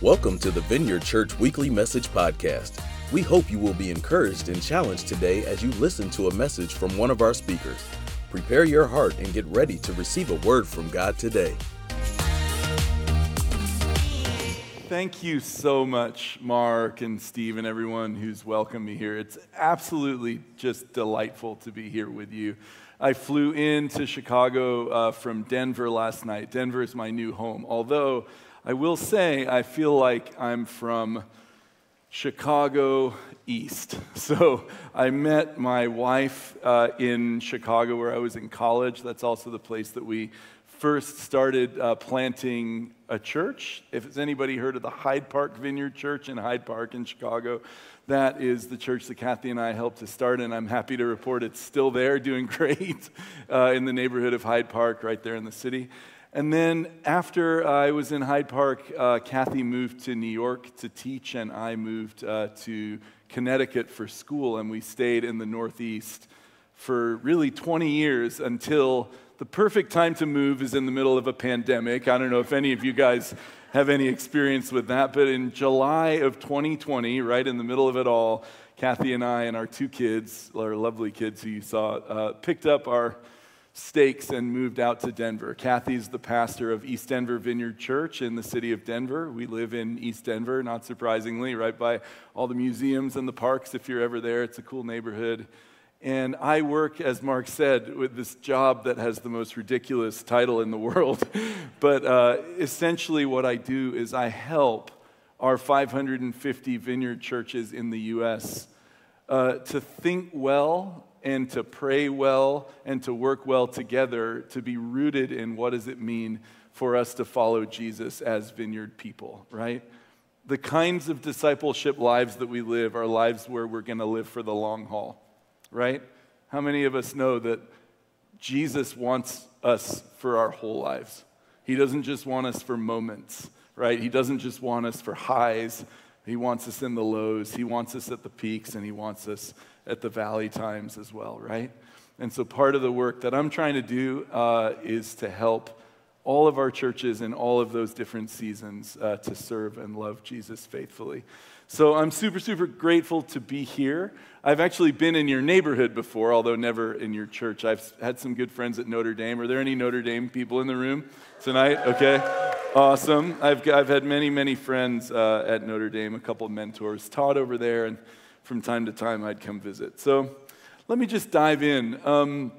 Welcome to the Vineyard Church Weekly Message Podcast. We hope you will be encouraged and challenged today as you listen to a message from one of our speakers. Prepare your heart and get ready to receive a word from God today. Thank you so much, Mark and Steve, and everyone who's welcomed me here. It's absolutely just delightful to be here with you. I flew into Chicago uh, from Denver last night. Denver is my new home, although I will say, I feel like I'm from Chicago East. So I met my wife uh, in Chicago where I was in college. That's also the place that we first started uh, planting a church. If anybody heard of the Hyde Park Vineyard Church in Hyde Park in Chicago, that is the church that Kathy and I helped to start, and I'm happy to report it's still there, doing great uh, in the neighborhood of Hyde Park, right there in the city. And then after I was in Hyde Park, uh, Kathy moved to New York to teach, and I moved uh, to Connecticut for school, and we stayed in the Northeast for really 20 years until the perfect time to move is in the middle of a pandemic. I don't know if any of you guys have any experience with that, but in July of 2020, right in the middle of it all, Kathy and I and our two kids, our lovely kids who you saw, uh, picked up our stakes and moved out to Denver. Kathy's the pastor of East Denver Vineyard Church in the city of Denver. We live in East Denver, not surprisingly, right by all the museums and the parks. If you're ever there, it's a cool neighborhood. And I work, as Mark said, with this job that has the most ridiculous title in the world. but uh, essentially, what I do is I help our 550 vineyard churches in the U.S. Uh, to think well and to pray well and to work well together to be rooted in what does it mean for us to follow Jesus as vineyard people, right? The kinds of discipleship lives that we live are lives where we're going to live for the long haul, right? How many of us know that Jesus wants us for our whole lives? He doesn't just want us for moments, right? He doesn't just want us for highs. He wants us in the lows. He wants us at the peaks, and He wants us at the valley times as well, right? And so part of the work that I'm trying to do uh, is to help all of our churches in all of those different seasons uh, to serve and love Jesus faithfully. So I'm super, super grateful to be here. I've actually been in your neighborhood before, although never in your church. I've had some good friends at Notre Dame. Are there any Notre Dame people in the room tonight? Okay, awesome. I've, I've had many, many friends uh, at Notre Dame, a couple mentors taught over there, and from time to time I'd come visit. So let me just dive in. Um,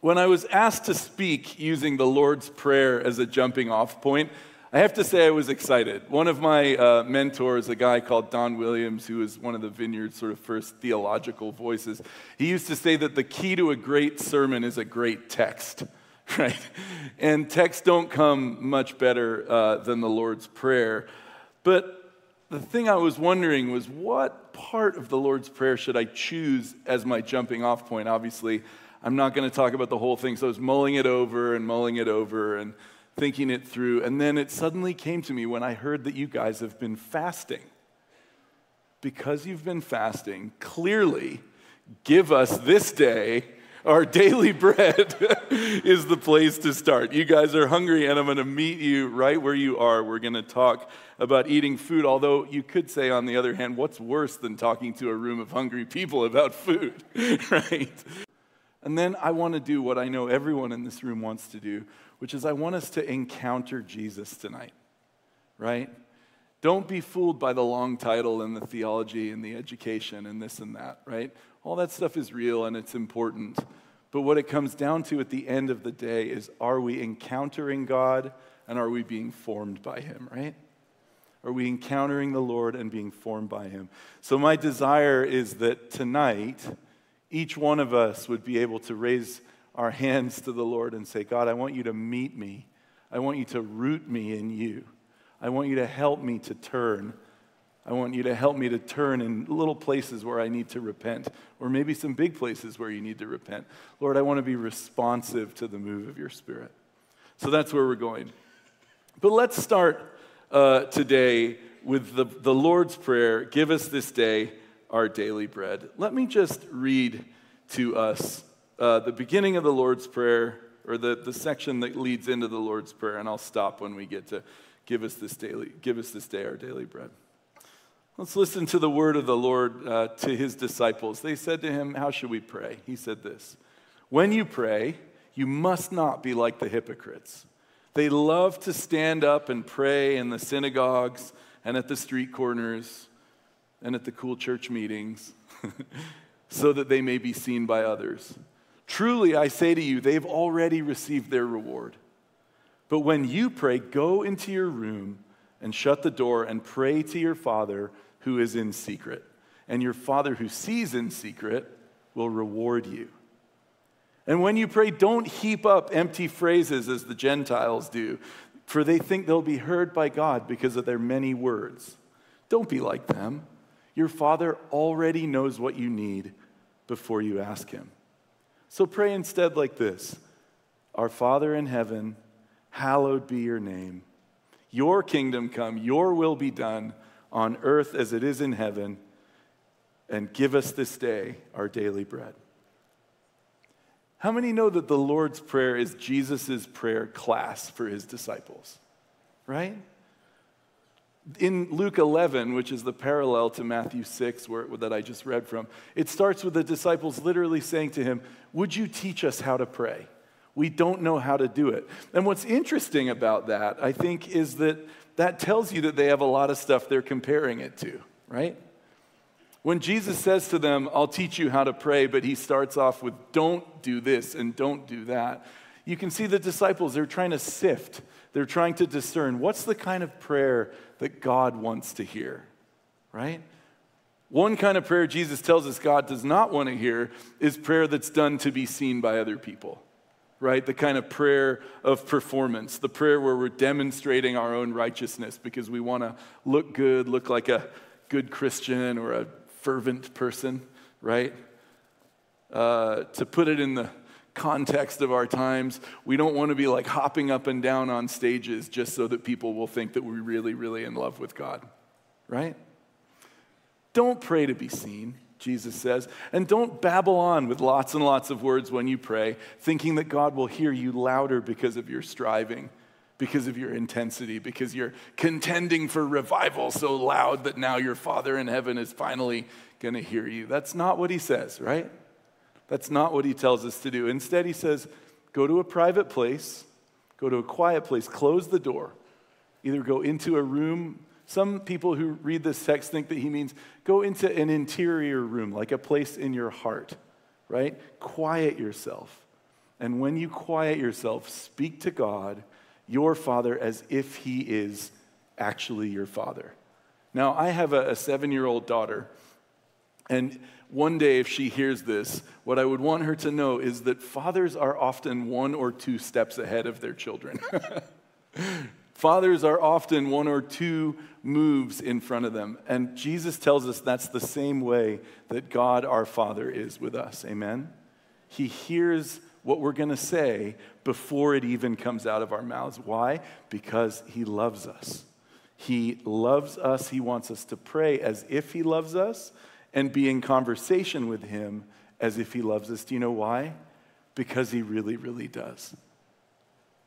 when I was asked to speak using the Lord's Prayer as a jumping off point, I have to say I was excited. One of my uh, mentors, a guy called Don Williams, who was one of the Vineyard's sort of first theological voices, he used to say that the key to a great sermon is a great text, right? And texts don't come much better uh, than the Lord's Prayer. But the thing I was wondering was what part of the Lord's Prayer should I choose as my jumping off point? Obviously, I'm not going to talk about the whole thing, so I was mulling it over and mulling it over and thinking it through. And then it suddenly came to me when I heard that you guys have been fasting. Because you've been fasting, clearly give us this day our daily bread is the place to start. You guys are hungry, and I'm going to meet you right where you are. We're going to talk about eating food, although you could say, on the other hand, what's worse than talking to a room of hungry people about food, right? And then I want to do what I know everyone in this room wants to do, which is I want us to encounter Jesus tonight, right? Don't be fooled by the long title and the theology and the education and this and that, right? All that stuff is real and it's important. But what it comes down to at the end of the day is are we encountering God and are we being formed by Him, right? Are we encountering the Lord and being formed by Him? So, my desire is that tonight, each one of us would be able to raise our hands to the Lord and say, God, I want you to meet me. I want you to root me in you. I want you to help me to turn I want you to help me to turn in little places where I need to repent, or maybe some big places where you need to repent. Lord, I want to be responsive to the move of your Spirit. So that's where we're going. But let's start uh, today with the, the Lord's Prayer Give us this day our daily bread. Let me just read to us uh, the beginning of the Lord's Prayer, or the, the section that leads into the Lord's Prayer, and I'll stop when we get to Give us this daily, give us this day our daily bread. Let's listen to the word of the Lord uh, to his disciples. They said to him, How should we pray? He said this When you pray, you must not be like the hypocrites. They love to stand up and pray in the synagogues and at the street corners and at the cool church meetings so that they may be seen by others. Truly, I say to you, they've already received their reward. But when you pray, go into your room and shut the door and pray to your Father who is in secret. And your Father who sees in secret will reward you. And when you pray, don't heap up empty phrases as the Gentiles do, for they think they'll be heard by God because of their many words. Don't be like them. Your Father already knows what you need before you ask Him. So pray instead like this Our Father in heaven, hallowed be your name. Your kingdom come, your will be done on earth as it is in heaven. And give us this day our daily bread. How many know that the Lord's Prayer is Jesus' prayer class for his disciples? Right? In Luke 11, which is the parallel to Matthew 6 where, that I just read from, it starts with the disciples literally saying to him, Would you teach us how to pray? We don't know how to do it. And what's interesting about that, I think, is that that tells you that they have a lot of stuff they're comparing it to, right? When Jesus says to them, I'll teach you how to pray, but he starts off with, don't do this and don't do that, you can see the disciples, they're trying to sift, they're trying to discern what's the kind of prayer that God wants to hear, right? One kind of prayer Jesus tells us God does not want to hear is prayer that's done to be seen by other people right? The kind of prayer of performance, the prayer where we're demonstrating our own righteousness because we want to look good, look like a good Christian or a fervent person, right? Uh, to put it in the context of our times, we don't want to be like hopping up and down on stages just so that people will think that we're really, really in love with God, right? Don't pray to be seen. Jesus says. And don't babble on with lots and lots of words when you pray, thinking that God will hear you louder because of your striving, because of your intensity, because you're contending for revival so loud that now your Father in heaven is finally going to hear you. That's not what he says, right? That's not what he tells us to do. Instead, he says, go to a private place, go to a quiet place, close the door. Either go into a room some people who read this text think that he means go into an interior room, like a place in your heart, right? Quiet yourself. And when you quiet yourself, speak to God, your Father, as if he is actually your Father. Now, I have a, a seven year old daughter, and one day, if she hears this, what I would want her to know is that fathers are often one or two steps ahead of their children. Fathers are often one or two moves in front of them. And Jesus tells us that's the same way that God our Father is with us. Amen? He hears what we're going to say before it even comes out of our mouths. Why? Because He loves us. He loves us. He wants us to pray as if He loves us and be in conversation with Him as if He loves us. Do you know why? Because He really, really does.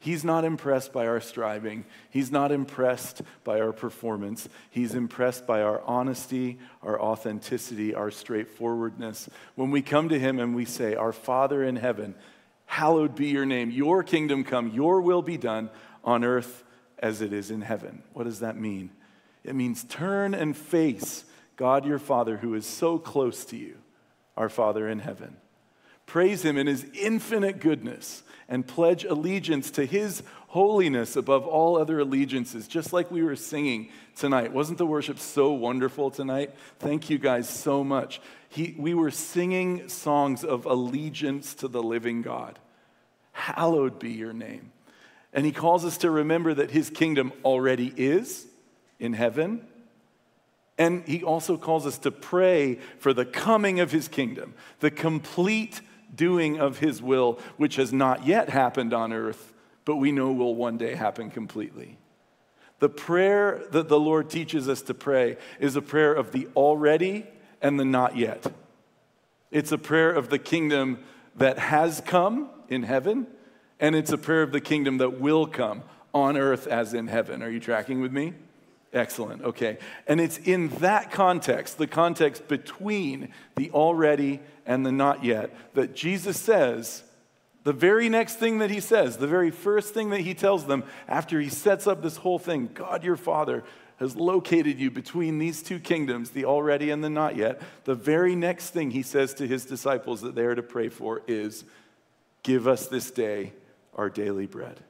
He's not impressed by our striving. He's not impressed by our performance. He's impressed by our honesty, our authenticity, our straightforwardness. When we come to Him and we say, Our Father in heaven, hallowed be your name, your kingdom come, your will be done on earth as it is in heaven. What does that mean? It means turn and face God your Father who is so close to you, our Father in heaven. Praise Him in His infinite goodness and pledge allegiance to His holiness above all other allegiances, just like we were singing tonight. Wasn't the worship so wonderful tonight? Thank you guys so much. He, we were singing songs of allegiance to the living God. Hallowed be your name. And He calls us to remember that His kingdom already is in heaven. And he also calls us to pray for the coming of his kingdom, the complete doing of his will, which has not yet happened on earth, but we know will one day happen completely. The prayer that the Lord teaches us to pray is a prayer of the already and the not yet. It's a prayer of the kingdom that has come in heaven, and it's a prayer of the kingdom that will come on earth as in heaven. Are you tracking with me? Excellent. Okay. And it's in that context, the context between the already and the not yet, that Jesus says, the very next thing that he says, the very first thing that he tells them after he sets up this whole thing God your Father has located you between these two kingdoms, the already and the not yet. The very next thing he says to his disciples that they are to pray for is, Give us this day our daily bread.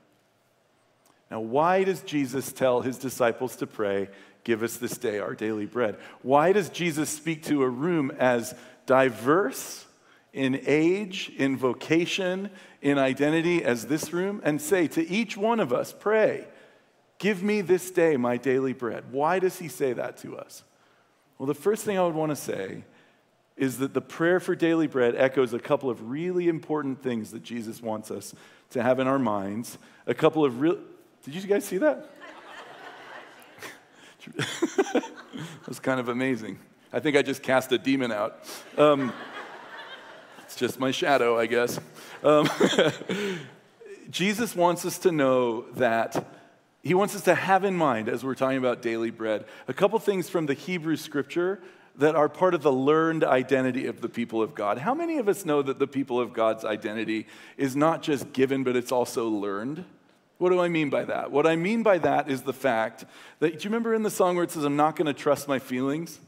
Now, why does Jesus tell his disciples to pray, Give us this day our daily bread? Why does Jesus speak to a room as diverse in age, in vocation, in identity as this room and say to each one of us, Pray, give me this day my daily bread? Why does he say that to us? Well, the first thing I would want to say is that the prayer for daily bread echoes a couple of really important things that Jesus wants us to have in our minds. A couple of real. Did you guys see that? that was kind of amazing. I think I just cast a demon out. Um, it's just my shadow, I guess. Um, Jesus wants us to know that he wants us to have in mind as we're talking about daily bread a couple things from the Hebrew scripture that are part of the learned identity of the people of God. How many of us know that the people of God's identity is not just given, but it's also learned? What do I mean by that? What I mean by that is the fact that, do you remember in the song where it says, I'm not going to trust my feelings?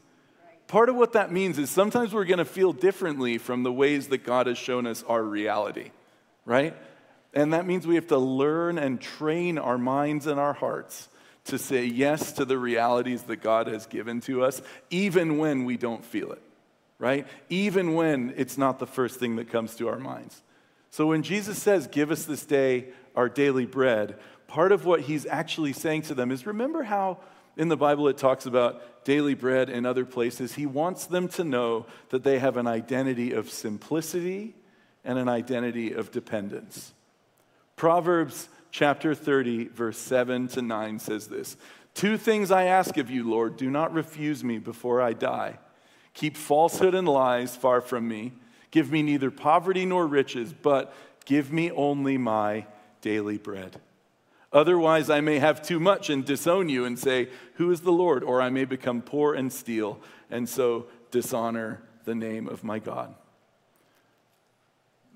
Part of what that means is sometimes we're going to feel differently from the ways that God has shown us our reality, right? And that means we have to learn and train our minds and our hearts to say yes to the realities that God has given to us, even when we don't feel it, right? Even when it's not the first thing that comes to our minds. So when Jesus says, Give us this day our daily bread, part of what he's actually saying to them is remember how in the Bible it talks about daily bread and other places? He wants them to know that they have an identity of simplicity and an identity of dependence. Proverbs chapter 30, verse 7 to 9 says this Two things I ask of you, Lord, do not refuse me before I die. Keep falsehood and lies far from me. Give me neither poverty nor riches, but give me only my daily bread. Otherwise, I may have too much and disown you and say, Who is the Lord? Or I may become poor and steal, and so dishonor the name of my God.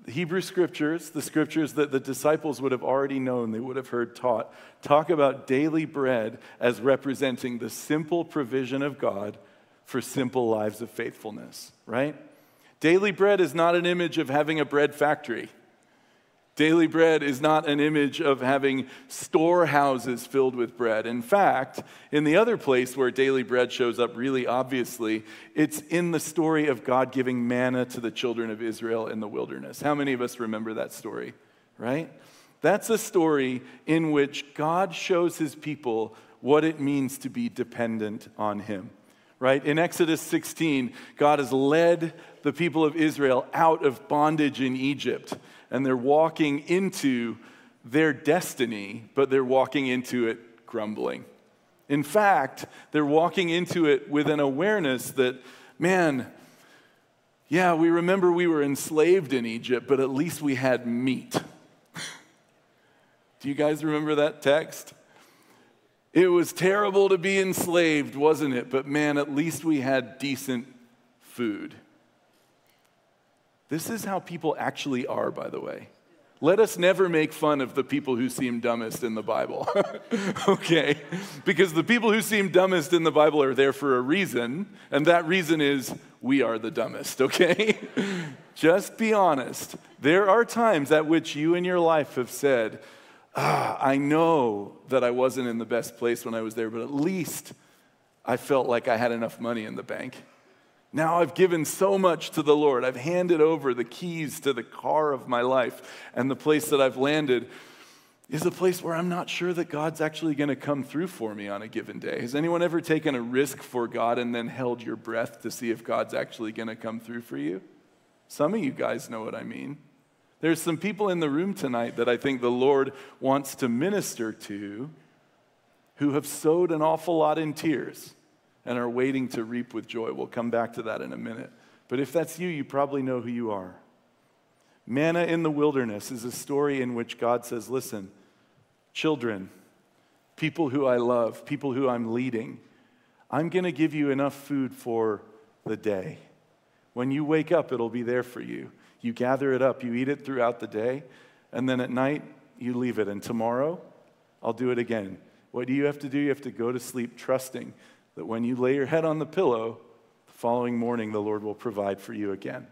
The Hebrew scriptures, the scriptures that the disciples would have already known, they would have heard taught, talk about daily bread as representing the simple provision of God for simple lives of faithfulness, right? Daily bread is not an image of having a bread factory. Daily bread is not an image of having storehouses filled with bread. In fact, in the other place where daily bread shows up really obviously, it's in the story of God giving manna to the children of Israel in the wilderness. How many of us remember that story, right? That's a story in which God shows his people what it means to be dependent on him right? In Exodus 16, God has led the people of Israel out of bondage in Egypt and they're walking into their destiny, but they're walking into it grumbling. In fact, they're walking into it with an awareness that, man, yeah, we remember we were enslaved in Egypt, but at least we had meat. Do you guys remember that text? It was terrible to be enslaved, wasn't it? But man, at least we had decent food. This is how people actually are, by the way. Let us never make fun of the people who seem dumbest in the Bible. okay? Because the people who seem dumbest in the Bible are there for a reason, and that reason is we are the dumbest, okay? Just be honest. There are times at which you in your life have said, ah, I know that I wasn't in the best place when I was there, but at least I felt like I had enough money in the bank. Now I've given so much to the Lord. I've handed over the keys to the car of my life, and the place that I've landed is a place where I'm not sure that God's actually going to come through for me on a given day. Has anyone ever taken a risk for God and then held your breath to see if God's actually going to come through for you? Some of you guys know what I mean. There's some people in the room tonight that I think the Lord wants to minister to who have sowed an awful lot in tears and are waiting to reap with joy. We'll come back to that in a minute. But if that's you, you probably know who you are. Manna in the wilderness is a story in which God says, Listen, children, people who I love, people who I'm leading. I'm going to give you enough food for the day. When you wake up, it'll be there for you. You gather it up, you eat it throughout the day, and then at night, you leave it. And tomorrow, I'll do it again. What do you have to do? You have to go to sleep trusting that when you lay your head on the pillow, the following morning, the Lord will provide for you again.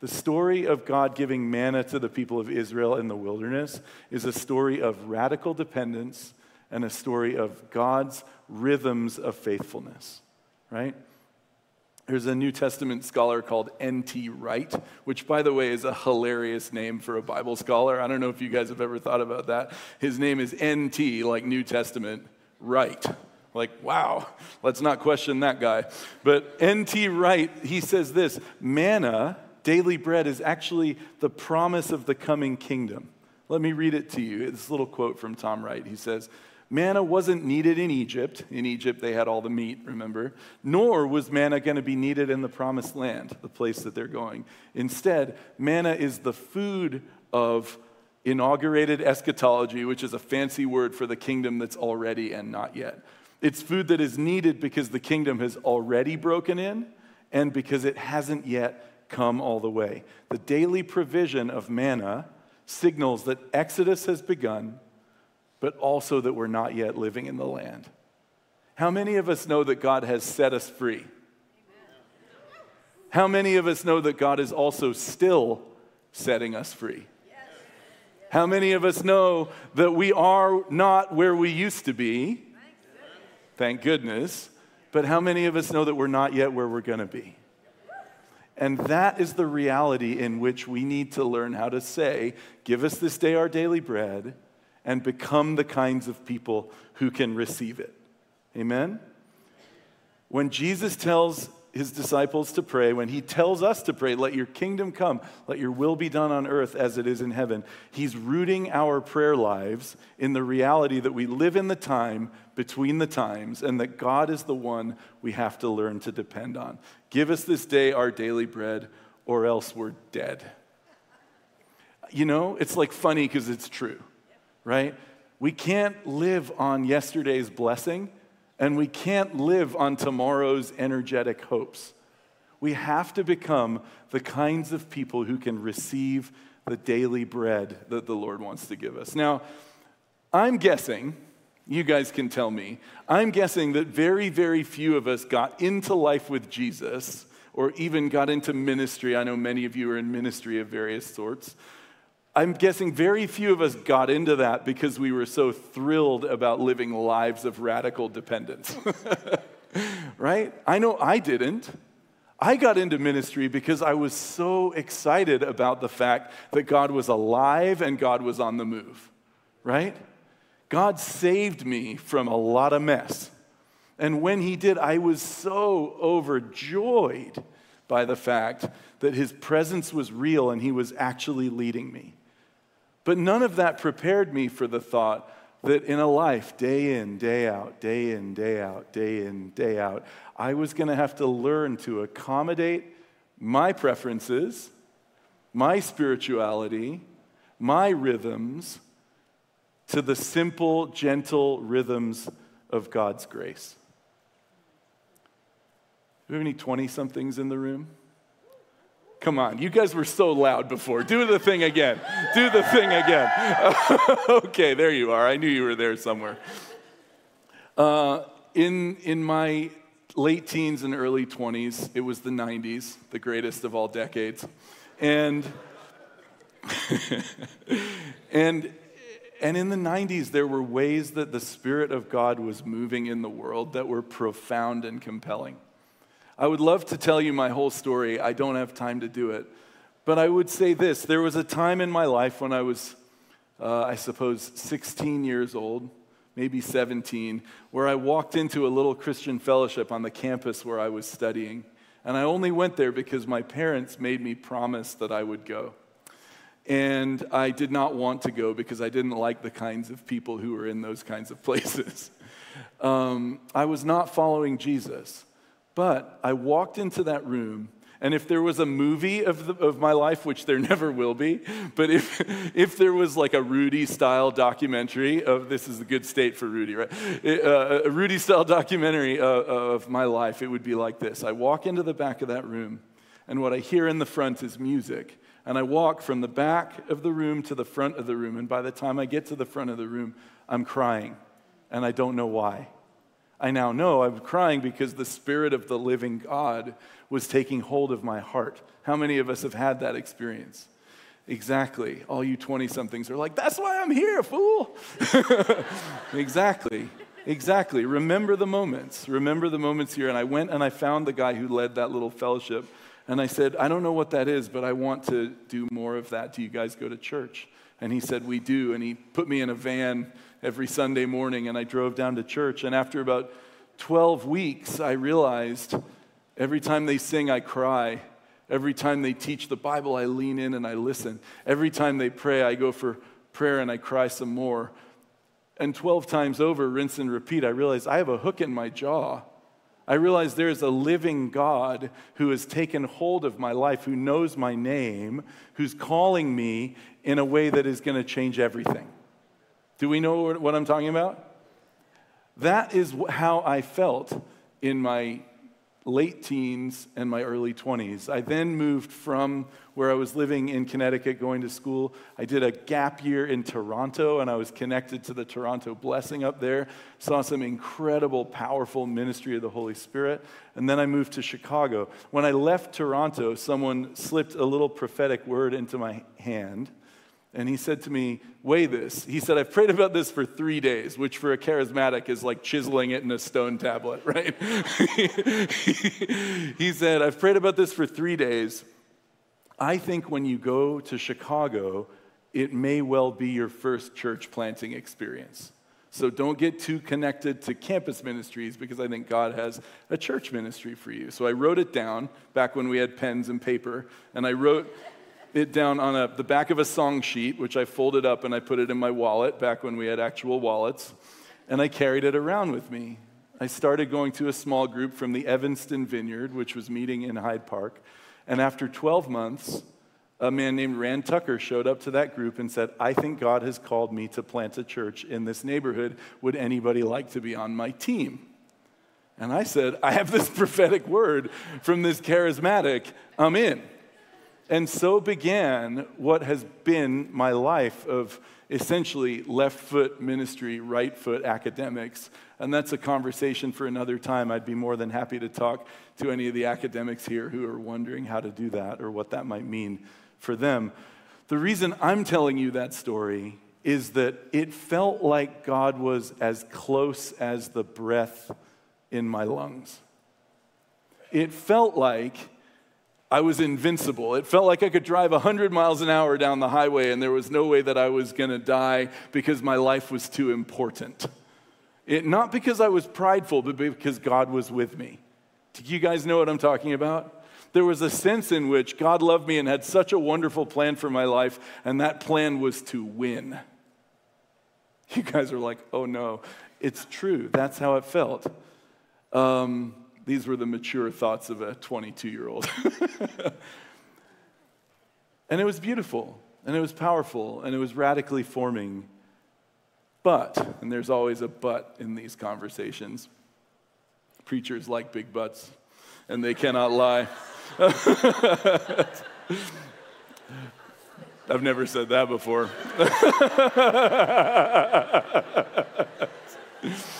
The story of God giving manna to the people of Israel in the wilderness is a story of radical dependence and a story of God's rhythms of faithfulness, right? There's a New Testament scholar called N.T. Wright, which, by the way, is a hilarious name for a Bible scholar. I don't know if you guys have ever thought about that. His name is N.T., like New Testament, Wright. Like, wow, let's not question that guy. But N.T. Wright, he says this manna, daily bread, is actually the promise of the coming kingdom. Let me read it to you. It's a little quote from Tom Wright. He says, Manna wasn't needed in Egypt. In Egypt, they had all the meat, remember? Nor was manna going to be needed in the promised land, the place that they're going. Instead, manna is the food of inaugurated eschatology, which is a fancy word for the kingdom that's already and not yet. It's food that is needed because the kingdom has already broken in and because it hasn't yet come all the way. The daily provision of manna signals that Exodus has begun but also that we're not yet living in the land. How many of us know that God has set us free? How many of us know that God is also still setting us free? How many of us know that we are not where we used to be? Thank goodness. But how many of us know that we're not yet where we're going to be? And that is the reality in which we need to learn how to say, Give us this day our daily bread and become the kinds of people who can receive it. Amen? When Jesus tells his disciples to pray, when he tells us to pray, let your kingdom come, let your will be done on earth as it is in heaven, he's rooting our prayer lives in the reality that we live in the time between the times and that God is the one we have to learn to depend on. Give us this day our daily bread, or else we're dead. You know, it's like funny because it's true right? We can't live on yesterday's blessing and we can't live on tomorrow's energetic hopes. We have to become the kinds of people who can receive the daily bread that the Lord wants to give us. Now, I'm guessing, you guys can tell me, I'm guessing that very, very few of us got into life with Jesus or even got into ministry. I know many of you are in ministry of various sorts. I'm guessing very few of us got into that because we were so thrilled about living lives of radical dependence. right? I know I didn't. I got into ministry because I was so excited about the fact that God was alive and God was on the move, right? God saved me from a lot of mess. And when He did, I was so overjoyed by the fact that His presence was real and He was actually leading me. But none of that prepared me for the thought that in a life, day in, day out, day in, day out, day in, day out, I was going to have to learn to accommodate my preferences, my spirituality, my rhythms to the simple, gentle rhythms of God's grace. Do we have any 20 somethings in the room? Come on, you guys were so loud before. Do the thing again. Do the thing again. okay, there you are. I knew you were there somewhere. Uh, in, in my late teens and early 20s, it was the 90s, the greatest of all decades. And, and, and in the 90s, there were ways that the Spirit of God was moving in the world that were profound and compelling. I would love to tell you my whole story. I don't have time to do it. But I would say this there was a time in my life when I was, uh, I suppose, 16 years old, maybe 17, where I walked into a little Christian fellowship on the campus where I was studying. And I only went there because my parents made me promise that I would go. And I did not want to go because I didn't like the kinds of people who were in those kinds of places. Um, I was not following Jesus. But I walked into that room, And if there was a movie of, the, of my life, which there never will be, but if, if there was like a Rudy style documentary of this is a good state for Rudy, right? Uh, a Rudy style documentary of, of my life, it would be like this. I walk into the back of that room, and what I hear in the front is music. And I walk from the back of the room to the front of the room. And by the time I get to the front of the room, I'm crying. And I don't know why. I now know I'm crying because the Spirit of the living God was taking hold of my heart. How many of us have had that experience? Exactly. All you 20 somethings are like, that's why I'm here, fool. exactly. Exactly. Remember the moments. Remember the moments here. And I went and I found the guy who led that little fellowship. And I said, I don't know what that is, but I want to do more of that. Do you guys go to church? And he said, We do. And he put me in a van every Sunday morning, and I drove down to church. And after about 12 weeks, I realized every time they sing, I cry. Every time they teach the Bible, I lean in and I listen. Every time they pray, I go for prayer and I cry some more. And 12 times over, rinse and repeat, I realized I have a hook in my jaw. I realize there is a living God who has taken hold of my life, who knows my name, who's calling me in a way that is going to change everything. Do we know what I'm talking about? That is how I felt in my late teens and my early 20s. I then moved from where I was living in Connecticut going to school. I did a gap year in Toronto and I was connected to the Toronto Blessing up there. Saw some incredible, powerful ministry of the Holy Spirit. And then I moved to Chicago. When I left Toronto, someone slipped a little prophetic word into my hand and he said to me, Weigh this. He said, I've prayed about this for three days, which for a charismatic is like chiseling it in a stone tablet, right? he said, I've prayed about this for three days. I think when you go to Chicago, it may well be your first church planting experience. So don't get too connected to campus ministries because I think God has a church ministry for you. So I wrote it down back when we had pens and paper, and I wrote it down on a, the back of a song sheet, which I folded up and I put it in my wallet back when we had actual wallets, and I carried it around with me. I started going to a small group from the Evanston Vineyard, which was meeting in Hyde Park. And after 12 months, a man named Rand Tucker showed up to that group and said, I think God has called me to plant a church in this neighborhood. Would anybody like to be on my team? And I said, I have this prophetic word from this charismatic. I'm in. And so began what has been my life of essentially left foot ministry, right foot academics. And that's a conversation for another time. I'd be more than happy to talk to any of the academics here who are wondering how to do that or what that might mean for them. The reason I'm telling you that story is that it felt like God was as close as the breath in my lungs. It felt like I was invincible. It felt like I could drive 100 miles an hour down the highway and there was no way that I was going to die because my life was too important. It, not because I was prideful, but because God was with me. Do you guys know what I'm talking about? There was a sense in which God loved me and had such a wonderful plan for my life, and that plan was to win. You guys are like, oh no, it's true. That's how it felt. Um, these were the mature thoughts of a 22 year old. and it was beautiful, and it was powerful, and it was radically forming. But, and there's always a but in these conversations, preachers like big butts, and they cannot lie. I've never said that before.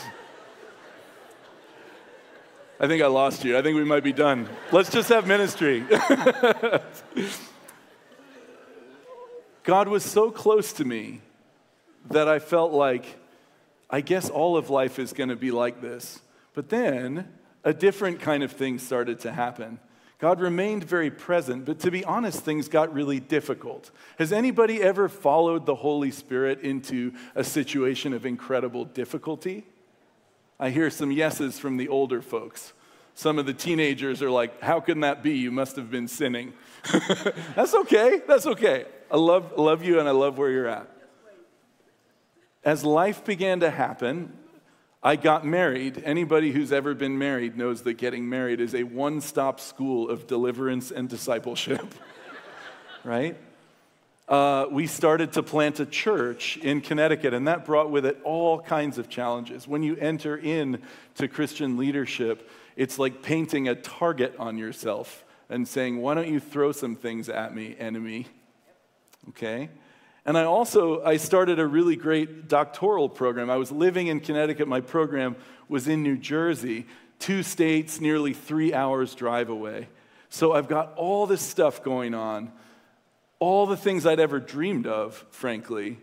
I think I lost you. I think we might be done. Let's just have ministry. God was so close to me that I felt like, I guess all of life is going to be like this. But then a different kind of thing started to happen. God remained very present, but to be honest, things got really difficult. Has anybody ever followed the Holy Spirit into a situation of incredible difficulty? I hear some yeses from the older folks. Some of the teenagers are like, How can that be? You must have been sinning. That's okay. That's okay. I love, love you and I love where you're at. As life began to happen, I got married. Anybody who's ever been married knows that getting married is a one stop school of deliverance and discipleship, right? Uh, we started to plant a church in Connecticut, and that brought with it all kinds of challenges. When you enter in to Christian leadership, it's like painting a target on yourself and saying, Why don't you throw some things at me, enemy? Okay? And I also I started a really great doctoral program. I was living in Connecticut. My program was in New Jersey, two states, nearly three hours drive away. So I've got all this stuff going on, all the things I'd ever dreamed of, frankly.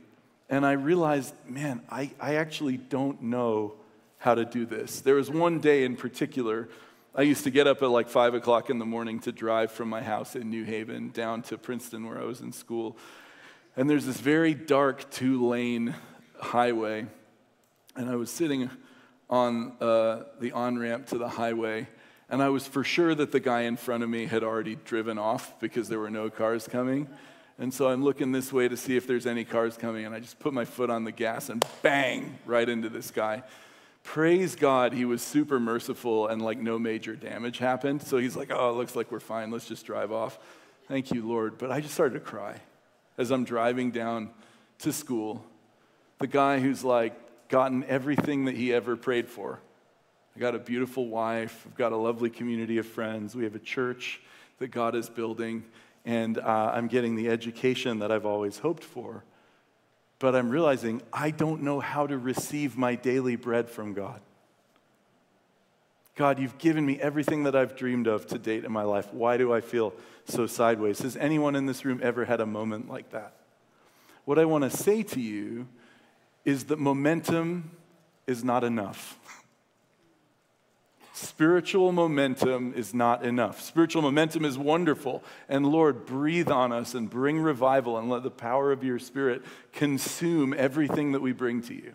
And I realized, man, I, I actually don't know how to do this. There was one day in particular, I used to get up at like five o'clock in the morning to drive from my house in New Haven down to Princeton, where I was in school. And there's this very dark two lane highway. And I was sitting on uh, the on ramp to the highway. And I was for sure that the guy in front of me had already driven off because there were no cars coming. And so I'm looking this way to see if there's any cars coming. And I just put my foot on the gas and bang right into this guy. Praise God, he was super merciful and like no major damage happened. So he's like, oh, it looks like we're fine. Let's just drive off. Thank you, Lord. But I just started to cry as I'm driving down to school, the guy who's like gotten everything that he ever prayed for. I got a beautiful wife, I've got a lovely community of friends, we have a church that God is building, and uh, I'm getting the education that I've always hoped for. But I'm realizing I don't know how to receive my daily bread from God. God, you've given me everything that I've dreamed of to date in my life. Why do I feel so sideways? Has anyone in this room ever had a moment like that? What I want to say to you is that momentum is not enough. Spiritual momentum is not enough. Spiritual momentum is wonderful. And Lord, breathe on us and bring revival and let the power of your Spirit consume everything that we bring to you.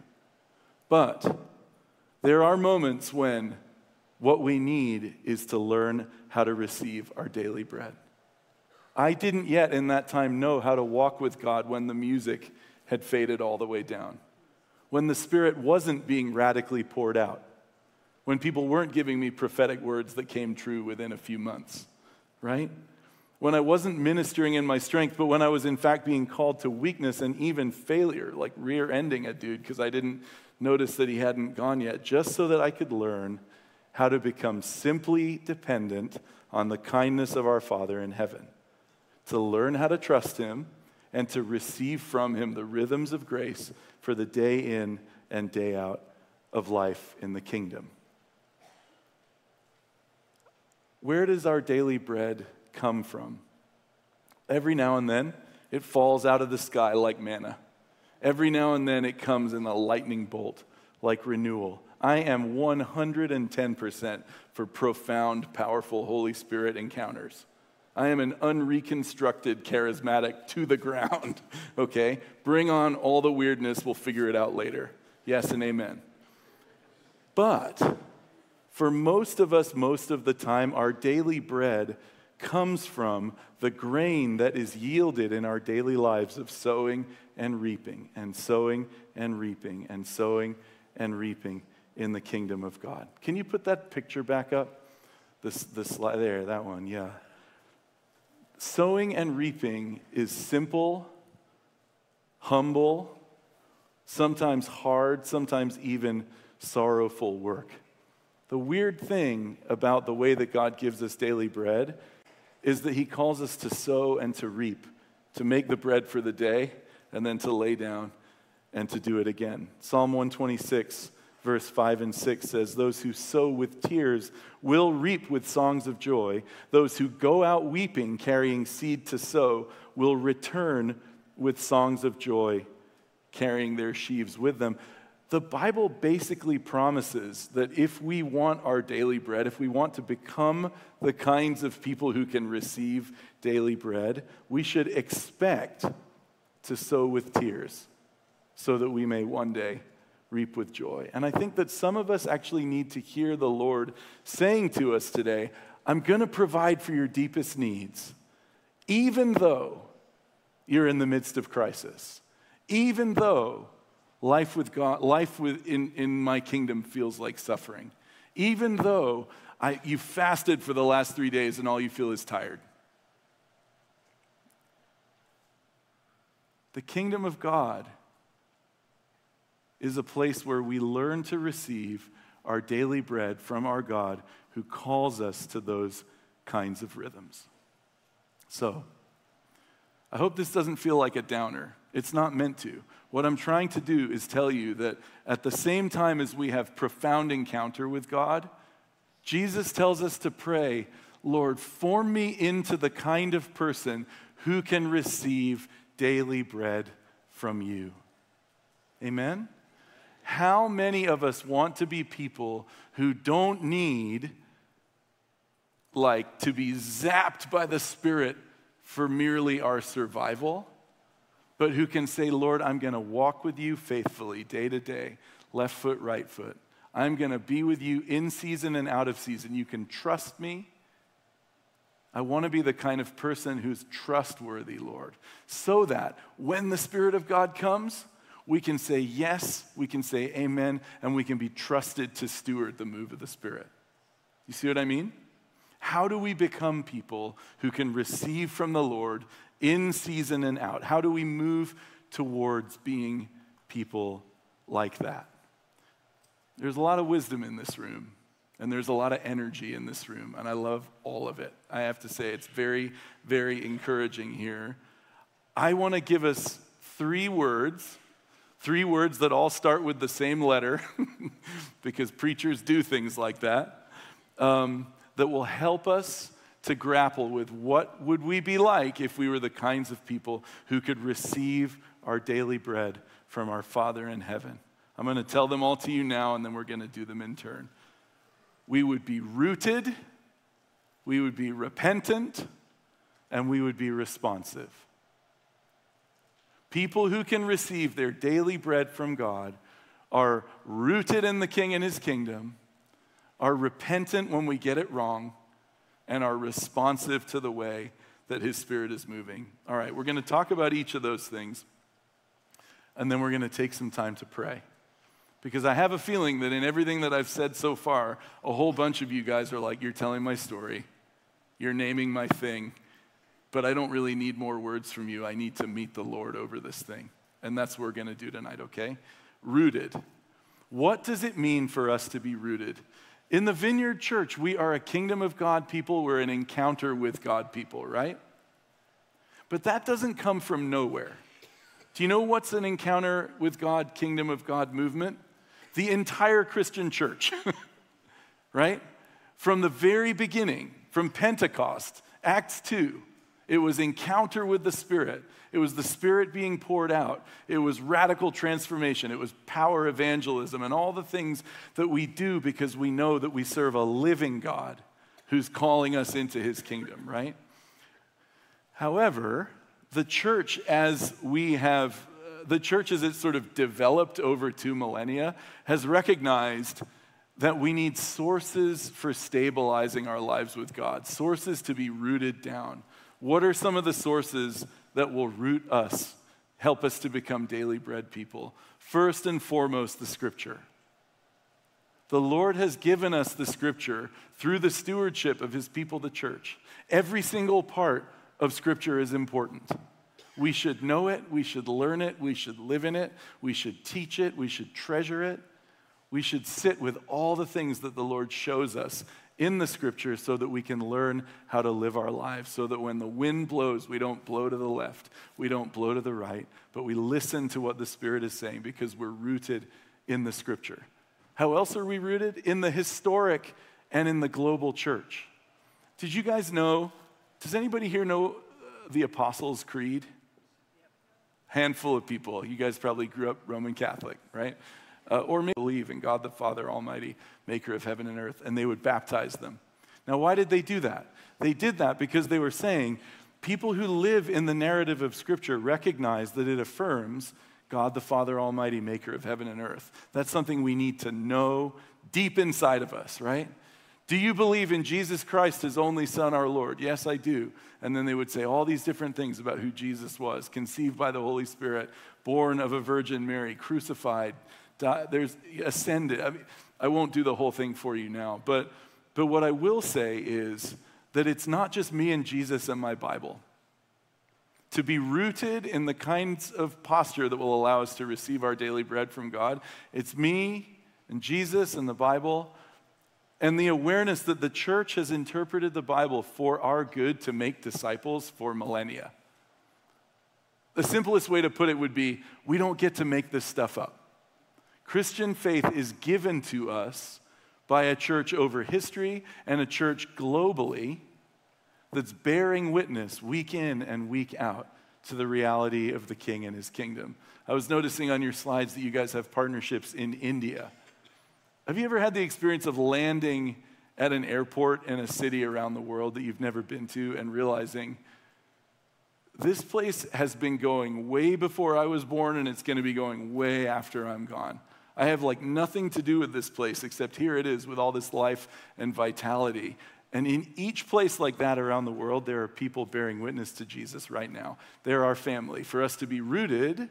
But there are moments when what we need is to learn how to receive our daily bread. I didn't yet in that time know how to walk with God when the music had faded all the way down, when the Spirit wasn't being radically poured out, when people weren't giving me prophetic words that came true within a few months, right? When I wasn't ministering in my strength, but when I was in fact being called to weakness and even failure, like rear ending a dude because I didn't notice that he hadn't gone yet, just so that I could learn how to become simply dependent on the kindness of our Father in heaven, to learn how to trust Him and to receive from Him the rhythms of grace for the day in and day out of life in the kingdom. Where does our daily bread come from? Every now and then, it falls out of the sky like manna. Every now and then, it comes in a lightning bolt like renewal. I am 110% for profound, powerful Holy Spirit encounters. I am an unreconstructed charismatic to the ground, okay? Bring on all the weirdness, we'll figure it out later. Yes and amen. But for most of us, most of the time, our daily bread comes from the grain that is yielded in our daily lives of sowing and reaping, and sowing and reaping, and sowing and reaping in the kingdom of God. Can you put that picture back up? This, this slide there, that one, yeah. Sowing and reaping is simple, humble, sometimes hard, sometimes even sorrowful work. The weird thing about the way that God gives us daily bread is that He calls us to sow and to reap, to make the bread for the day, and then to lay down and to do it again. Psalm 126 verse 5 and 6 says, Those who sow with tears will reap with songs of joy. Those who go out weeping, carrying seed to sow, will return with songs of joy, carrying their sheaves with them. The Bible basically promises that if we want our daily bread, if we want to become the kinds of people who can receive daily bread, we should expect to sow with tears so that we may one day reap with joy. And I think that some of us actually need to hear the Lord saying to us today, I'm going to provide for your deepest needs, even though you're in the midst of crisis, even though life with God, life with, in, in my kingdom feels like suffering. Even though I, you fasted for the last three days and all you feel is tired. The kingdom of God is a place where we learn to receive our daily bread from our God who calls us to those kinds of rhythms. So, I hope this doesn't feel like a downer. It's not meant to. What I'm trying to do is tell you that at the same time as we have profound encounter with God, Jesus tells us to pray, Lord, form me into the kind of person who can receive daily bread from you. Amen? How many of us want to be people who don't need, like, to be zapped by the Spirit for merely our survival, but who can say, Lord, I'm going to walk with you faithfully day to day, left foot, right foot. I'm going to be with you in season and out of season. You can trust me. I want to be the kind of person who's trustworthy, Lord, so that when the Spirit of God comes, we can say yes, we can say amen, and we can be trusted to steward the move of the Spirit. You see what I mean? How do we become people who can receive from the Lord in season and out? How do we move towards being people like that? There's a lot of wisdom in this room, and there's a lot of energy in this room, and I love all of it. I have to say, it's very, very encouraging here. I want to give us three words Three words that all start with the same letter, because preachers do things like that, um, that will help us to grapple with what would we be like if we were the kinds of people who could receive our daily bread from our Father in heaven. I'm going to tell them all to you now, and then we're going to do them in turn. We would be rooted, we would be repentant, and we would be responsive. People who can receive their daily bread from God are rooted in the King and his kingdom, are repentant when we get it wrong, and are responsive to the way that his spirit is moving. All right, we're going to talk about each of those things, and then we're going to take some time to pray. Because I have a feeling that in everything that I've said so far, a whole bunch of you guys are like, You're telling my story, you're naming my thing, but I don't really need more words from you. I need to meet the Lord over this thing. And that's what we're going to do tonight, okay? Rooted. What does it mean for us to be rooted? In the Vineyard Church, we are a kingdom of God people. We're an encounter with God people, right? But that doesn't come from nowhere. Do you know what's an encounter with God, kingdom of God movement? The entire Christian church, right? From the very beginning, from Pentecost, Acts 2, it was encounter with the Spirit. It was the Spirit being poured out. It was radical transformation. It was power evangelism and all the things that we do because we know that we serve a living God who's calling us into his kingdom, right? However, the church, as we have, the church as it's sort of developed over two millennia, has recognized that we need sources for stabilizing our lives with God, sources to be rooted down. What are some of the sources that will root us, help us to become daily bread people? First and foremost, the scripture. The Lord has given us the scripture through the stewardship of his people, the church. Every single part of scripture is important. We should know it, we should learn it, we should live in it, we should teach it, we should treasure it. We should sit with all the things that the Lord shows us in the scripture so that we can learn how to live our lives, so that when the wind blows, we don't blow to the left, we don't blow to the right, but we listen to what the Spirit is saying because we're rooted in the scripture. How else are we rooted? In the historic and in the global church. Did you guys know? Does anybody here know uh, the Apostles' Creed? Handful of people. You guys probably grew up Roman Catholic, right? Uh, or may believe in God the Father Almighty, maker of heaven and earth, and they would baptize them. Now, why did they do that? They did that because they were saying people who live in the narrative of Scripture recognize that it affirms God the Father Almighty, maker of heaven and earth. That's something we need to know deep inside of us, right? Do you believe in Jesus Christ, his only Son, our Lord? Yes, I do. And then they would say all these different things about who Jesus was conceived by the Holy Spirit, born of a Virgin Mary, crucified, there's ascended. I, mean, I won't do the whole thing for you now, but, but what I will say is that it's not just me and Jesus and my Bible. To be rooted in the kinds of posture that will allow us to receive our daily bread from God, it's me and Jesus and the Bible and the awareness that the church has interpreted the Bible for our good to make disciples for millennia. The simplest way to put it would be we don't get to make this stuff up. Christian faith is given to us by a church over history and a church globally that's bearing witness week in and week out to the reality of the king and his kingdom. I was noticing on your slides that you guys have partnerships in India. Have you ever had the experience of landing at an airport in a city around the world that you've never been to and realizing this place has been going way before I was born and it's going to be going way after I'm gone? I have like nothing to do with this place except here it is with all this life and vitality. And in each place like that around the world, there are people bearing witness to Jesus right now. They're our family. For us to be rooted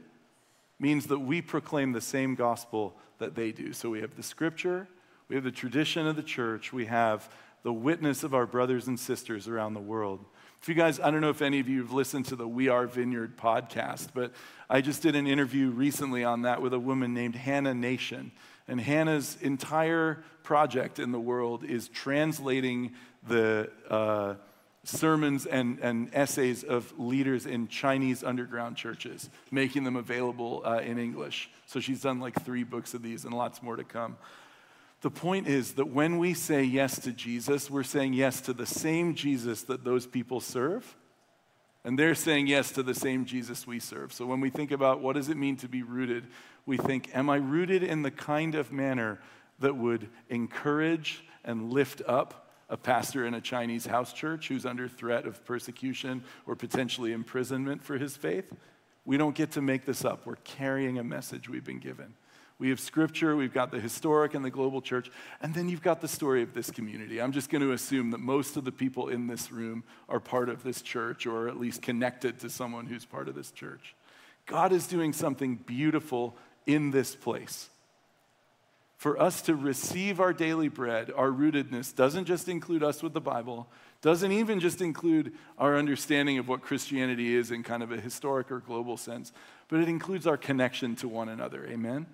means that we proclaim the same gospel that they do. So we have the scripture, we have the tradition of the church, we have the witness of our brothers and sisters around the world. If you guys, I don't know if any of you have listened to the We Are Vineyard podcast, but I just did an interview recently on that with a woman named Hannah Nation. And Hannah's entire project in the world is translating the uh, sermons and, and essays of leaders in Chinese underground churches, making them available uh, in English. So she's done like three books of these and lots more to come. The point is that when we say yes to Jesus, we're saying yes to the same Jesus that those people serve. And they're saying yes to the same Jesus we serve. So when we think about what does it mean to be rooted, we think, am I rooted in the kind of manner that would encourage and lift up a pastor in a Chinese house church who's under threat of persecution or potentially imprisonment for his faith. We don't get to make this up. We're carrying a message we've been given. We have scripture, we've got the historic and the global church, and then you've got the story of this community. I'm just going to assume that most of the people in this room are part of this church or at least connected to someone who's part of this church. God is doing something beautiful in this place for us to receive our daily bread, our rootedness, doesn't just include us with the Bible, doesn't even just include our understanding of what Christianity is in kind of a historic or global sense, but it includes our connection to one another. Amen?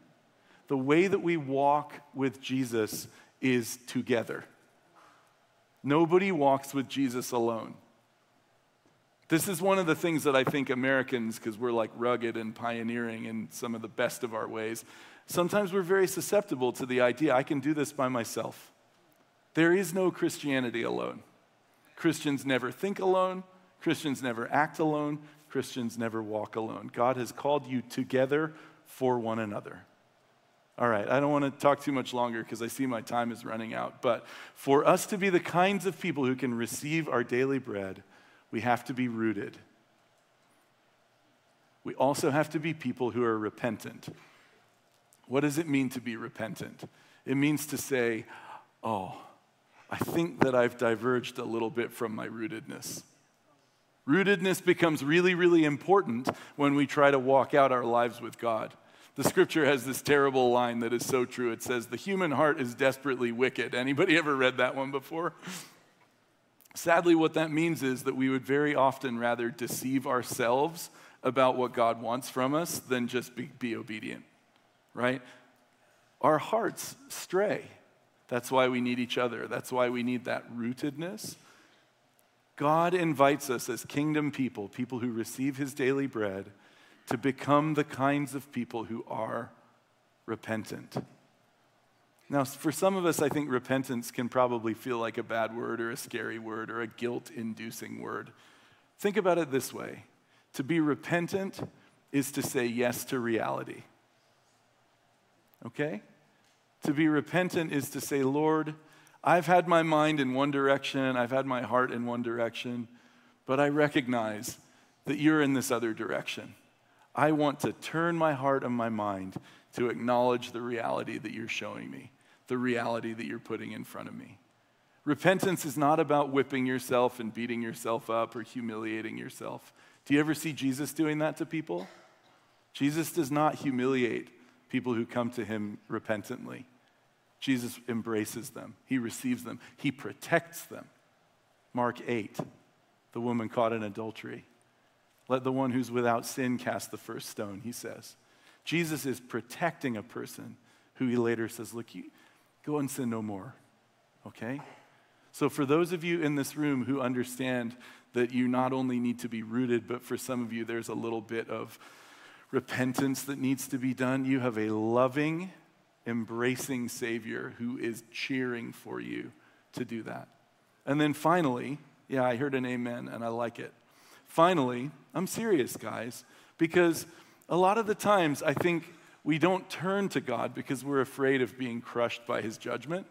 The way that we walk with Jesus is together. Nobody walks with Jesus alone. This is one of the things that I think Americans, because we're like rugged and pioneering in some of the best of our ways, Sometimes we're very susceptible to the idea I can do this by myself. There is no Christianity alone. Christians never think alone, Christians never act alone, Christians never walk alone. God has called you together for one another. All right, I don't want to talk too much longer because I see my time is running out. But for us to be the kinds of people who can receive our daily bread, we have to be rooted. We also have to be people who are repentant. What does it mean to be repentant? It means to say, oh, I think that I've diverged a little bit from my rootedness. Rootedness becomes really, really important when we try to walk out our lives with God. The scripture has this terrible line that is so true. It says, The human heart is desperately wicked. Anybody ever read that one before? Sadly, what that means is that we would very often rather deceive ourselves about what God wants from us than just be, be obedient right? Our hearts stray. That's why we need each other. That's why we need that rootedness. God invites us as kingdom people, people who receive his daily bread, to become the kinds of people who are repentant. Now, for some of us, I think repentance can probably feel like a bad word or a scary word or a guilt inducing word. Think about it this way to be repentant is to say yes to reality okay? To be repentant is to say, Lord, I've had my mind in one direction, I've had my heart in one direction, but I recognize that you're in this other direction. I want to turn my heart and my mind to acknowledge the reality that you're showing me, the reality that you're putting in front of me. Repentance is not about whipping yourself and beating yourself up or humiliating yourself. Do you ever see Jesus doing that to people? Jesus does not humiliate people who come to him repentantly. Jesus embraces them, he receives them, he protects them. Mark 8, the woman caught in adultery. Let the one who's without sin cast the first stone, he says. Jesus is protecting a person who he later says, Look, you, go and sin no more. Okay? So, for those of you in this room who understand that you not only need to be rooted, but for some of you, there's a little bit of repentance that needs to be done, you have a loving, embracing Savior who is cheering for you to do that. And then finally, yeah, I heard an amen and I like it. Finally, I'm serious, guys, because a lot of the times I think we don't turn to God because we're afraid of being crushed by his judgment.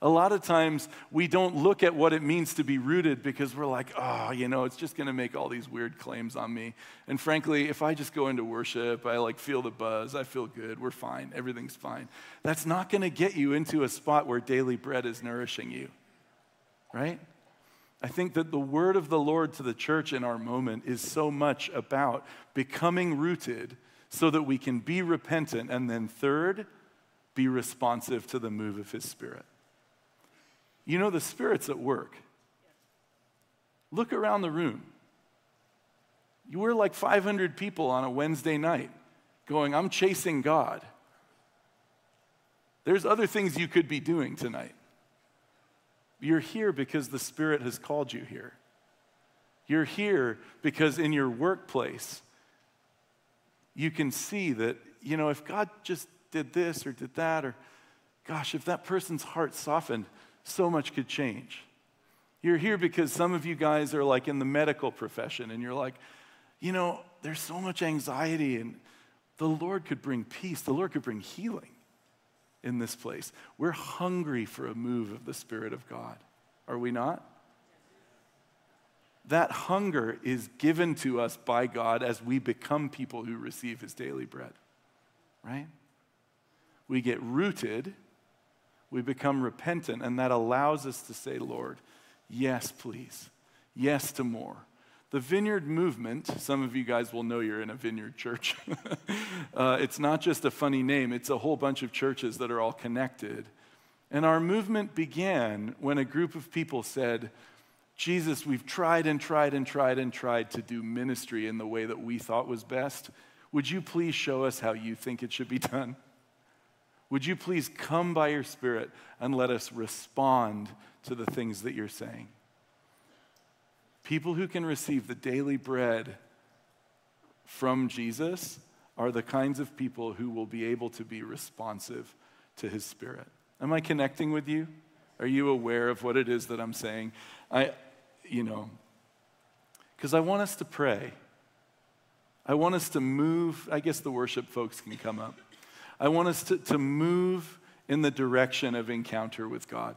A lot of times we don't look at what it means to be rooted because we're like, oh, you know, it's just going to make all these weird claims on me. And frankly, if I just go into worship, I like feel the buzz, I feel good, we're fine, everything's fine. That's not going to get you into a spot where daily bread is nourishing you, right? I think that the word of the Lord to the church in our moment is so much about becoming rooted so that we can be repentant and then, third, be responsive to the move of His Spirit. You know, the Spirit's at work. Look around the room. You were like 500 people on a Wednesday night going, I'm chasing God. There's other things you could be doing tonight. You're here because the Spirit has called you here. You're here because in your workplace, you can see that, you know, if God just did this or did that, or gosh, if that person's heart softened, so much could change. You're here because some of you guys are like in the medical profession and you're like, you know, there's so much anxiety and the Lord could bring peace, the Lord could bring healing in this place. We're hungry for a move of the Spirit of God, are we not? That hunger is given to us by God as we become people who receive His daily bread, right? We get rooted, we become repentant, and that allows us to say, Lord, yes, please, yes to more. The vineyard movement, some of you guys will know you're in a vineyard church. uh, it's not just a funny name, it's a whole bunch of churches that are all connected. And our movement began when a group of people said, Jesus, we've tried and tried and tried and tried to do ministry in the way that we thought was best. Would you please show us how you think it should be done? Would you please come by your Spirit and let us respond to the things that you're saying? People who can receive the daily bread from Jesus are the kinds of people who will be able to be responsive to his spirit. Am I connecting with you? Are you aware of what it is that I'm saying? I, you know, because I want us to pray. I want us to move. I guess the worship folks can come up. I want us to, to move in the direction of encounter with God.